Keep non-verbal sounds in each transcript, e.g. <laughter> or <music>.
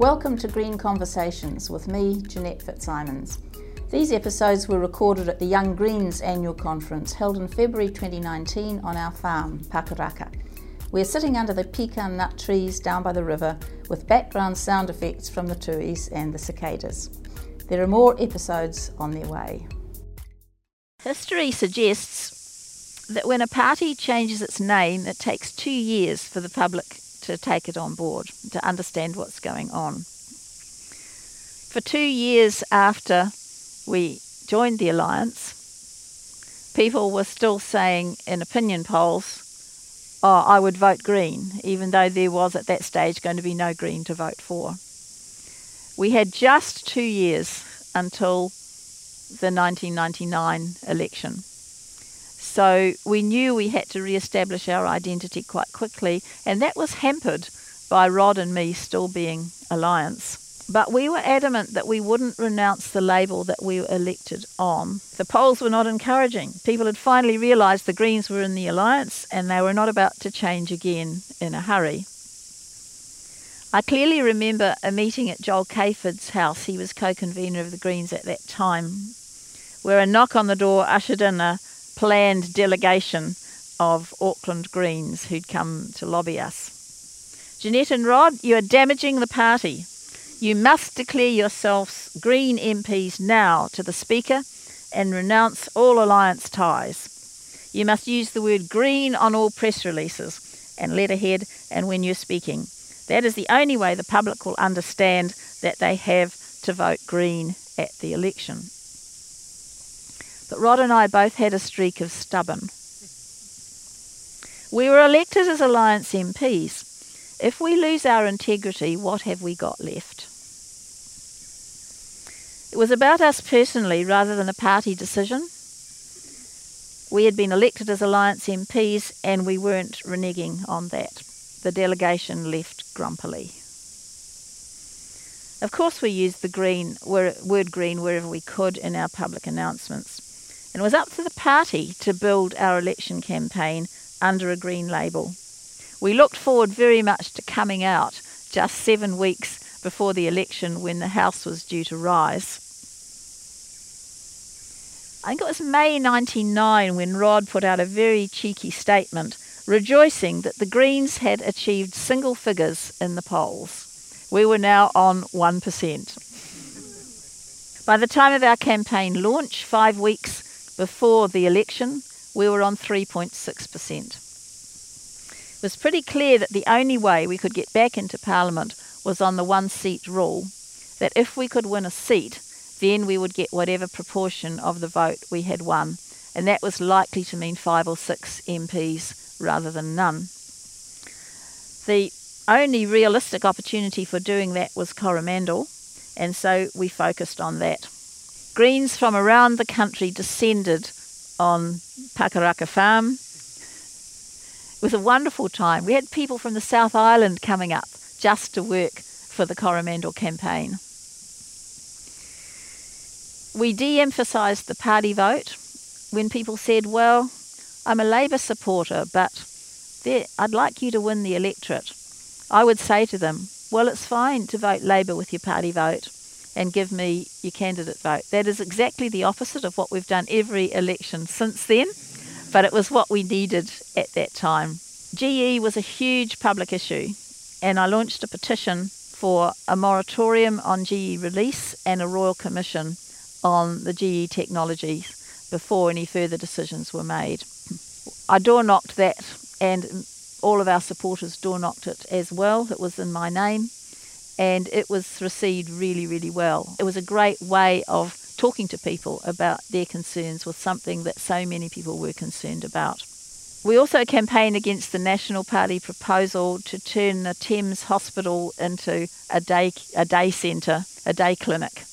Welcome to Green Conversations with me, Jeanette Fitzsimons. These episodes were recorded at the Young Greens annual conference held in February 2019 on our farm, Pakaraka. We're sitting under the pecan nut trees down by the river with background sound effects from the tuis and the cicadas. There are more episodes on their way. History suggests that when a party changes its name, it takes two years for the public to take it on board, to understand what's going on. For two years after we joined the alliance, people were still saying in opinion polls, oh, I would vote Green, even though there was at that stage going to be no Green to vote for. We had just two years until the 1999 election. So we knew we had to re-establish our identity quite quickly, and that was hampered by Rod and me still being Alliance. But we were adamant that we wouldn't renounce the label that we were elected on. The polls were not encouraging. People had finally realised the Greens were in the Alliance and they were not about to change again in a hurry. I clearly remember a meeting at Joel Cayford's house. He was co convenor of the Greens at that time, where a knock on the door ushered in a planned delegation of Auckland Greens who'd come to lobby us. Jeanette and Rod, you are damaging the party. You must declare yourselves Green MPs now to the Speaker and renounce all alliance ties. You must use the word Green on all press releases and letterhead and when you're speaking. That is the only way the public will understand that they have to vote Green at the election. But Rod and I both had a streak of stubborn. We were elected as Alliance MPs. If we lose our integrity, what have we got left? It was about us personally rather than a party decision. We had been elected as Alliance MPs and we weren't reneging on that. The delegation left grumpily. Of course, we used the green word green wherever we could in our public announcements. And it was up to the party to build our election campaign under a green label. We looked forward very much to coming out just seven weeks before the election when the House was due to rise. I think it was May 99 when Rod put out a very cheeky statement rejoicing that the Greens had achieved single figures in the polls. We were now on 1%. By the time of our campaign launch, five weeks before the election, we were on 3.6%. It was pretty clear that the only way we could get back into Parliament was on the one seat rule, that if we could win a seat, then we would get whatever proportion of the vote we had won, and that was likely to mean five or six MPs rather than none. The only realistic opportunity for doing that was Coromandel, and so we focused on that. Greens from around the country descended on Pakaraka Farm. It was a wonderful time. We had people from the South Island coming up just to work for the Coromandel campaign. We de emphasised the party vote when people said, Well, I'm a Labour supporter, but I'd like you to win the electorate. I would say to them, Well, it's fine to vote Labour with your party vote and give me your candidate vote. That is exactly the opposite of what we've done every election since then, but it was what we needed at that time. GE was a huge public issue, and I launched a petition for a moratorium on GE release and a royal commission on the GE technologies before any further decisions were made. I door knocked that, and all of our supporters door knocked it as well. It was in my name and it was received really, really well. It was a great way of talking to people about their concerns with something that so many people were concerned about. We also campaigned against the National Party proposal to turn the Thames Hospital into a day, a day centre, a day clinic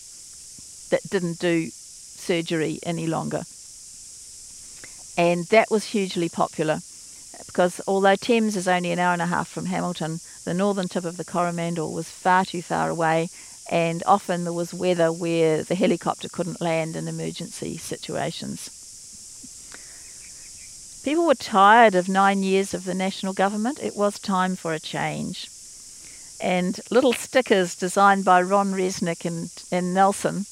that didn't do surgery any longer. And that was hugely popular because although Thames is only an hour and a half from Hamilton, the northern tip of the Coromandel was far too far away, and often there was weather where the helicopter couldn't land in emergency situations. People were tired of nine years of the national government. It was time for a change. and little stickers designed by Ron Resnick and, and Nelson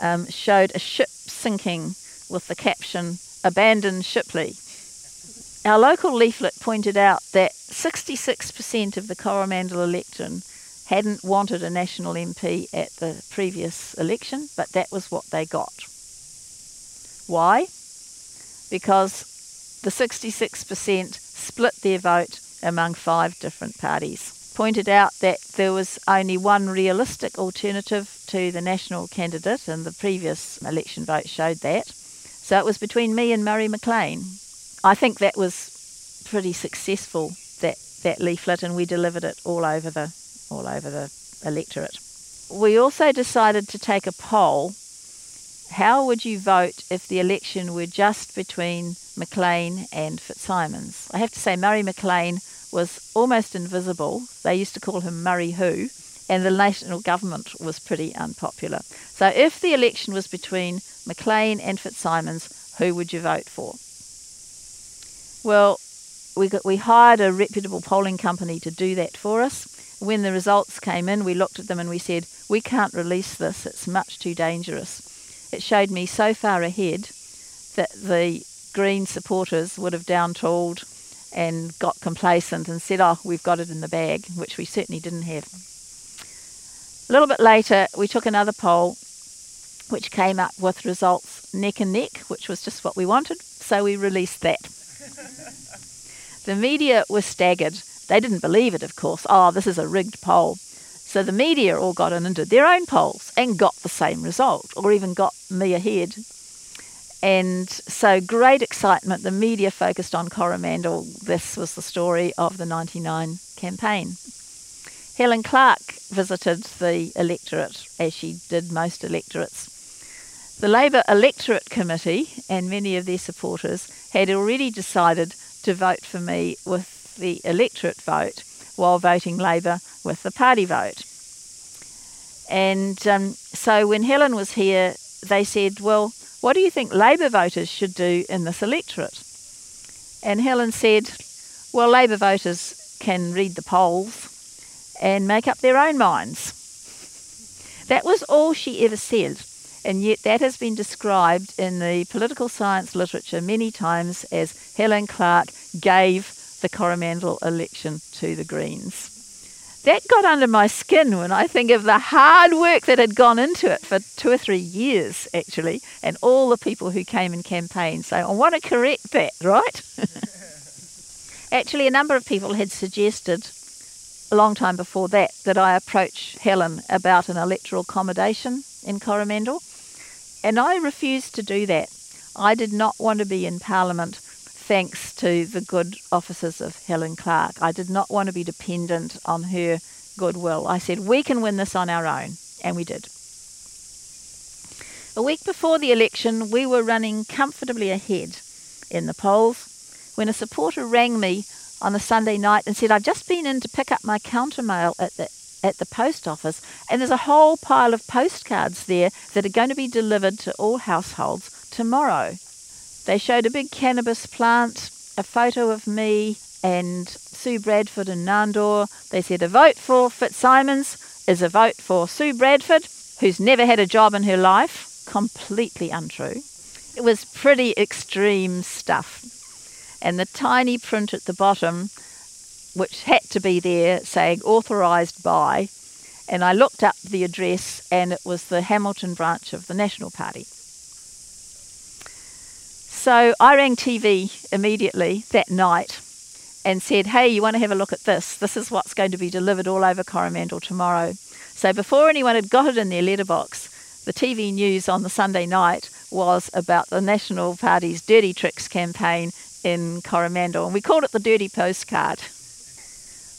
um, showed a ship sinking with the caption, Abandon Shipley. Our local leaflet pointed out that 66% of the Coromandel electorate hadn't wanted a national MP at the previous election, but that was what they got. Why? Because the 66% split their vote among five different parties. Pointed out that there was only one realistic alternative to the national candidate, and the previous election vote showed that. So it was between me and Murray McLean. I think that was pretty successful that that leaflet, and we delivered it all over the all over the electorate. We also decided to take a poll. How would you vote if the election were just between McLean and Fitzsimons? I have to say, Murray McLean was almost invisible. They used to call him Murray Who, and the national government was pretty unpopular. So, if the election was between McLean and Fitzsimons, who would you vote for? Well, we, got, we hired a reputable polling company to do that for us when the results came in, we looked at them and we said, we can't release this, it's much too dangerous. It showed me so far ahead that the Green supporters would have down tooled and got complacent and said, oh, we've got it in the bag, which we certainly didn't have. A little bit later, we took another poll which came up with results neck and neck, which was just what we wanted, so we released that. <laughs> the media were staggered they didn't believe it, of course. Oh, this is a rigged poll. So the media all got in and did their own polls and got the same result, or even got me ahead. And so great excitement. The media focused on Coromandel. This was the story of the 99 campaign. Helen Clark visited the electorate, as she did most electorates. The Labour Electorate Committee and many of their supporters had already decided to vote for me with the electorate vote while voting Labour with the party vote. And um, so when Helen was here, they said, Well, what do you think Labour voters should do in this electorate? And Helen said, Well, Labour voters can read the polls and make up their own minds. That was all she ever said, and yet that has been described in the political science literature many times as Helen Clark gave the Coromandel election to the Greens. That got under my skin when I think of the hard work that had gone into it for two or three years, actually, and all the people who came and campaigned. So I want to correct that, right? <laughs> actually, a number of people had suggested a long time before that that I approach Helen about an electoral accommodation in Coromandel, and I refused to do that. I did not want to be in Parliament thanks to the good offices of Helen Clark. I did not want to be dependent on her goodwill. I said, we can win this on our own, and we did. A week before the election, we were running comfortably ahead in the polls when a supporter rang me on a Sunday night and said, I've just been in to pick up my countermail at the at the post office, and there's a whole pile of postcards there that are going to be delivered to all households tomorrow. They showed a big cannabis plant, a photo of me and Sue Bradford and Nandor. They said a vote for Fitzsimons is a vote for Sue Bradford, who's never had a job in her life. Completely untrue. It was pretty extreme stuff. And the tiny print at the bottom, which had to be there, saying authorised by, and I looked up the address and it was the Hamilton branch of the National Party. So I rang TV immediately that night and said, Hey, you want to have a look at this? This is what's going to be delivered all over Coromandel tomorrow. So before anyone had got it in their letterbox, the TV news on the Sunday night was about the National Party's Dirty Tricks campaign in Coromandel, and we called it the Dirty Postcard.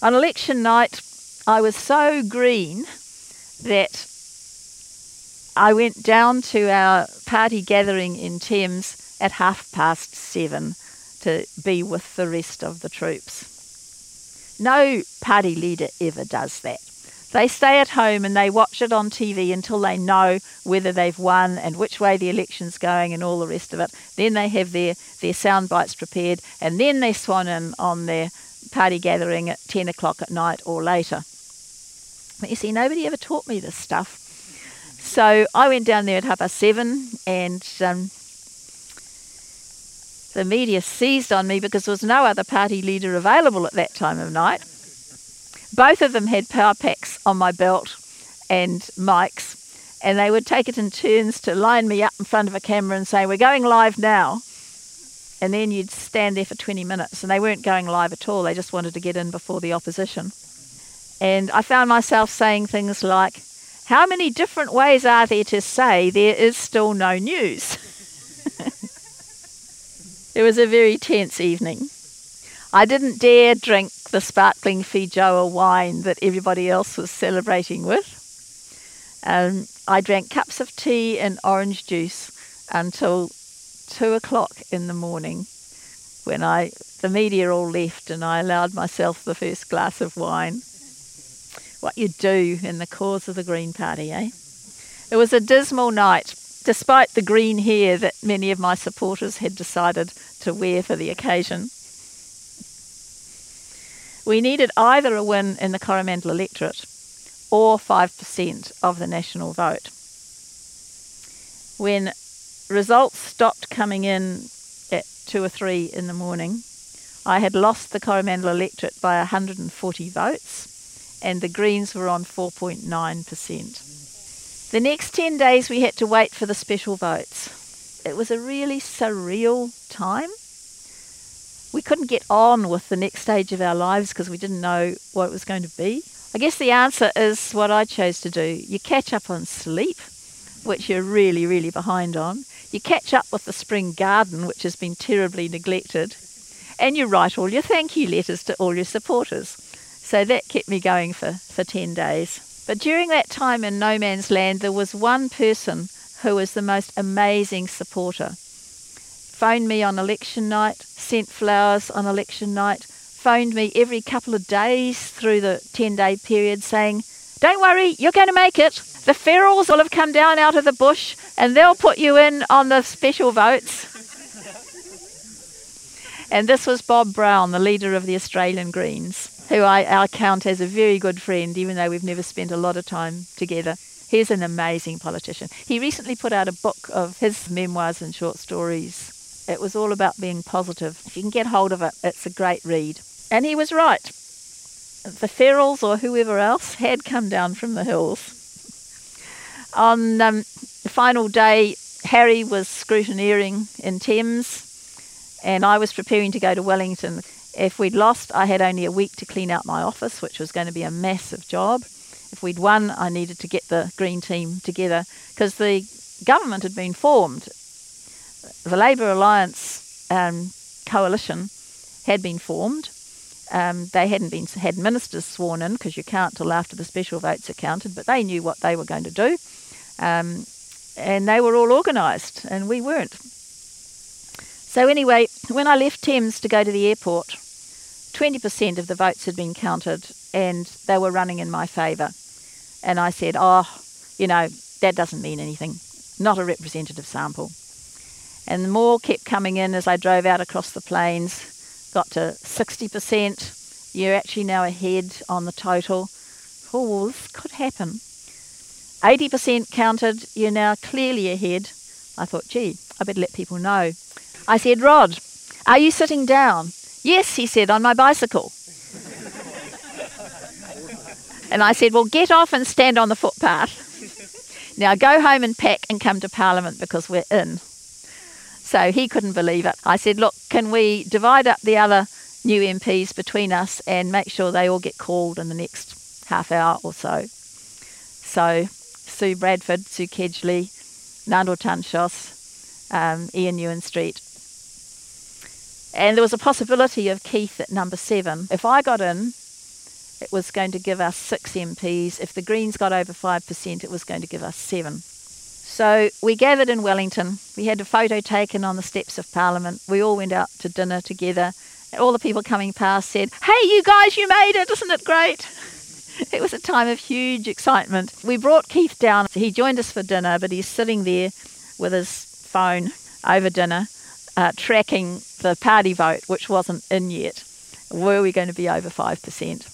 On election night, I was so green that I went down to our party gathering in Thames at half past seven to be with the rest of the troops. No party leader ever does that. They stay at home and they watch it on TV until they know whether they've won and which way the election's going and all the rest of it. Then they have their, their sound bites prepared and then they swan in on their party gathering at 10 o'clock at night or later. But you see, nobody ever taught me this stuff. So I went down there at half past seven, and um, the media seized on me because there was no other party leader available at that time of night. Both of them had power packs on my belt and mics, and they would take it in turns to line me up in front of a camera and say, We're going live now. And then you'd stand there for 20 minutes, and they weren't going live at all, they just wanted to get in before the opposition. And I found myself saying things like, How many different ways are there to say there is still no news? <laughs> it was a very tense evening. I didn't dare drink the sparkling Feijoa wine that everybody else was celebrating with. Um, I drank cups of tea and orange juice until two o'clock in the morning when I the media all left and I allowed myself the first glass of wine. What you do in the cause of the Green Party, eh? It was a dismal night, despite the green hair that many of my supporters had decided to wear for the occasion. We needed either a win in the Coromandel electorate or 5% of the national vote. When results stopped coming in at 2 or 3 in the morning, I had lost the Coromandel electorate by 140 votes, and the Greens were on 4.9%. The next 10 days we had to wait for the special votes. It was a really surreal time we couldn't get on with the next stage of our lives because we didn't know what it was going to be. I guess the answer is what I chose to do. You catch up on sleep, which you're really, really behind on. You catch up with the spring garden, which has been terribly neglected. And you write all your thank you letters to all your supporters. So that kept me going for, for 10 days. But during that time in no man's land, there was one person who was the most amazing supporter phoned me on election night, sent flowers on election night, phoned me every couple of days through the 10 day period saying, Don't worry, you're going to make it. The ferals will have come down out of the bush and they'll put you in on the special votes. and this was Bob Brown, the leader of the Australian Greens, who I, I count as a very good friend, even though we've never spent a lot of time together. He's an amazing politician. He recently put out a book of his memoirs and short stories it was all about being positive. If you can get hold of it, it's a great read. And he was right. The ferals or whoever else had come down from the hills. On um, the final day, Harry was scrutineering in Thames, and I was preparing to go to Wellington. If we'd lost, I had only a week to clean out my office, which was going to be a massive job. If we'd won, I needed to get the Green team together because the government had been formed the Labour Alliance um, coalition had been formed. Um, they hadn't been had ministers sworn in because you can't till after the special votes are counted, but they knew what they were going to do, um, and they were all organised, and we weren't. So anyway, when I left Thames to go to the airport, 20% of the votes had been counted, and they were running in my favour. And I said, "Oh, you know, that doesn't mean anything. Not a representative sample." And more kept coming in as I drove out across the plains, got to 60%. You're actually now ahead on the total. Oh, this could happen. 80% counted, you're now clearly ahead. I thought, gee, I better let people know. I said, Rod, are you sitting down? Yes, he said, on my bicycle. and I said, well, get off and stand on the footpath. now go home and pack and come to Parliament because we're in. So he couldn't believe it. I said, Look, can we divide up the other new MPs between us and make sure they all get called in the next half hour or so? So Sue Bradford, Sue Kedgley, Nandor Tanczos, um, Ian Ewen-Street. And there was a possibility of Keith at number seven. If I got in, it was going to give us six MPs. If the Greens got over 5%, it was going to give us seven. So we gathered in Wellington. We had a photo taken on the steps of Parliament. We all went out to dinner together. All the people coming past said, Hey, you guys, you made it. Isn't it great? <laughs> it was a time of huge excitement. We brought Keith down. He joined us for dinner, but he's sitting there with his phone over dinner, uh, tracking the party vote, which wasn't in yet. Were we going to be over 5%?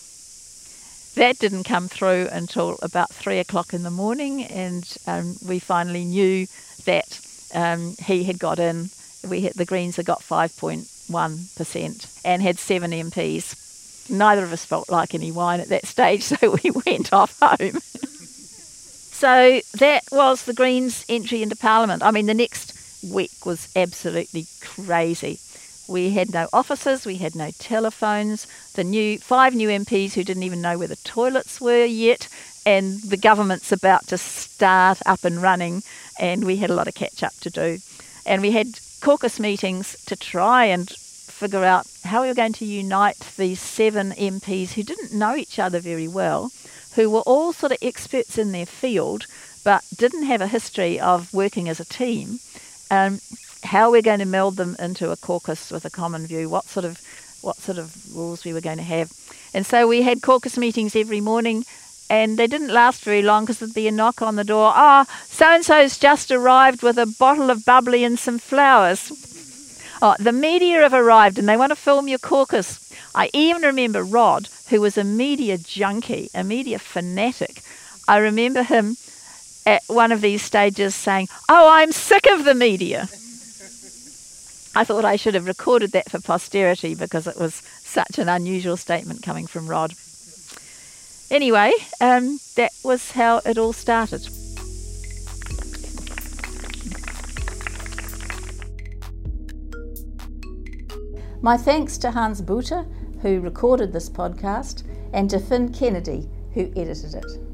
That didn't come through until about three o'clock in the morning, and um, we finally knew that um, he had got in. We had, the Greens had got 5.1% and had seven MPs. Neither of us felt like any wine at that stage, <laughs> so we went off home. <laughs> so that was the Greens' entry into Parliament. I mean, the next week was absolutely crazy. We had no offices, we had no telephones. The new five new MPs who didn't even know where the toilets were yet, and the government's about to start up and running, and we had a lot of catch up to do. And we had caucus meetings to try and figure out how we were going to unite these seven MPs who didn't know each other very well, who were all sort of experts in their field, but didn't have a history of working as a team. Um, how we're going to meld them into a caucus with a common view, what sort of what sort of rules we were going to have. And so we had caucus meetings every morning, and they didn't last very long because there'd be a knock on the door. Ah, oh, so and so's just arrived with a bottle of bubbly and some flowers. Oh, the media have arrived and they want to film your caucus. I even remember Rod, who was a media junkie, a media fanatic. I remember him at one of these stages saying, Oh, I'm sick of the media. I thought I should have recorded that for posterity because it was such an unusual statement coming from Rod. Anyway, um, that was how it all started. My thanks to Hans Buter, who recorded this podcast, and to Finn Kennedy, who edited it.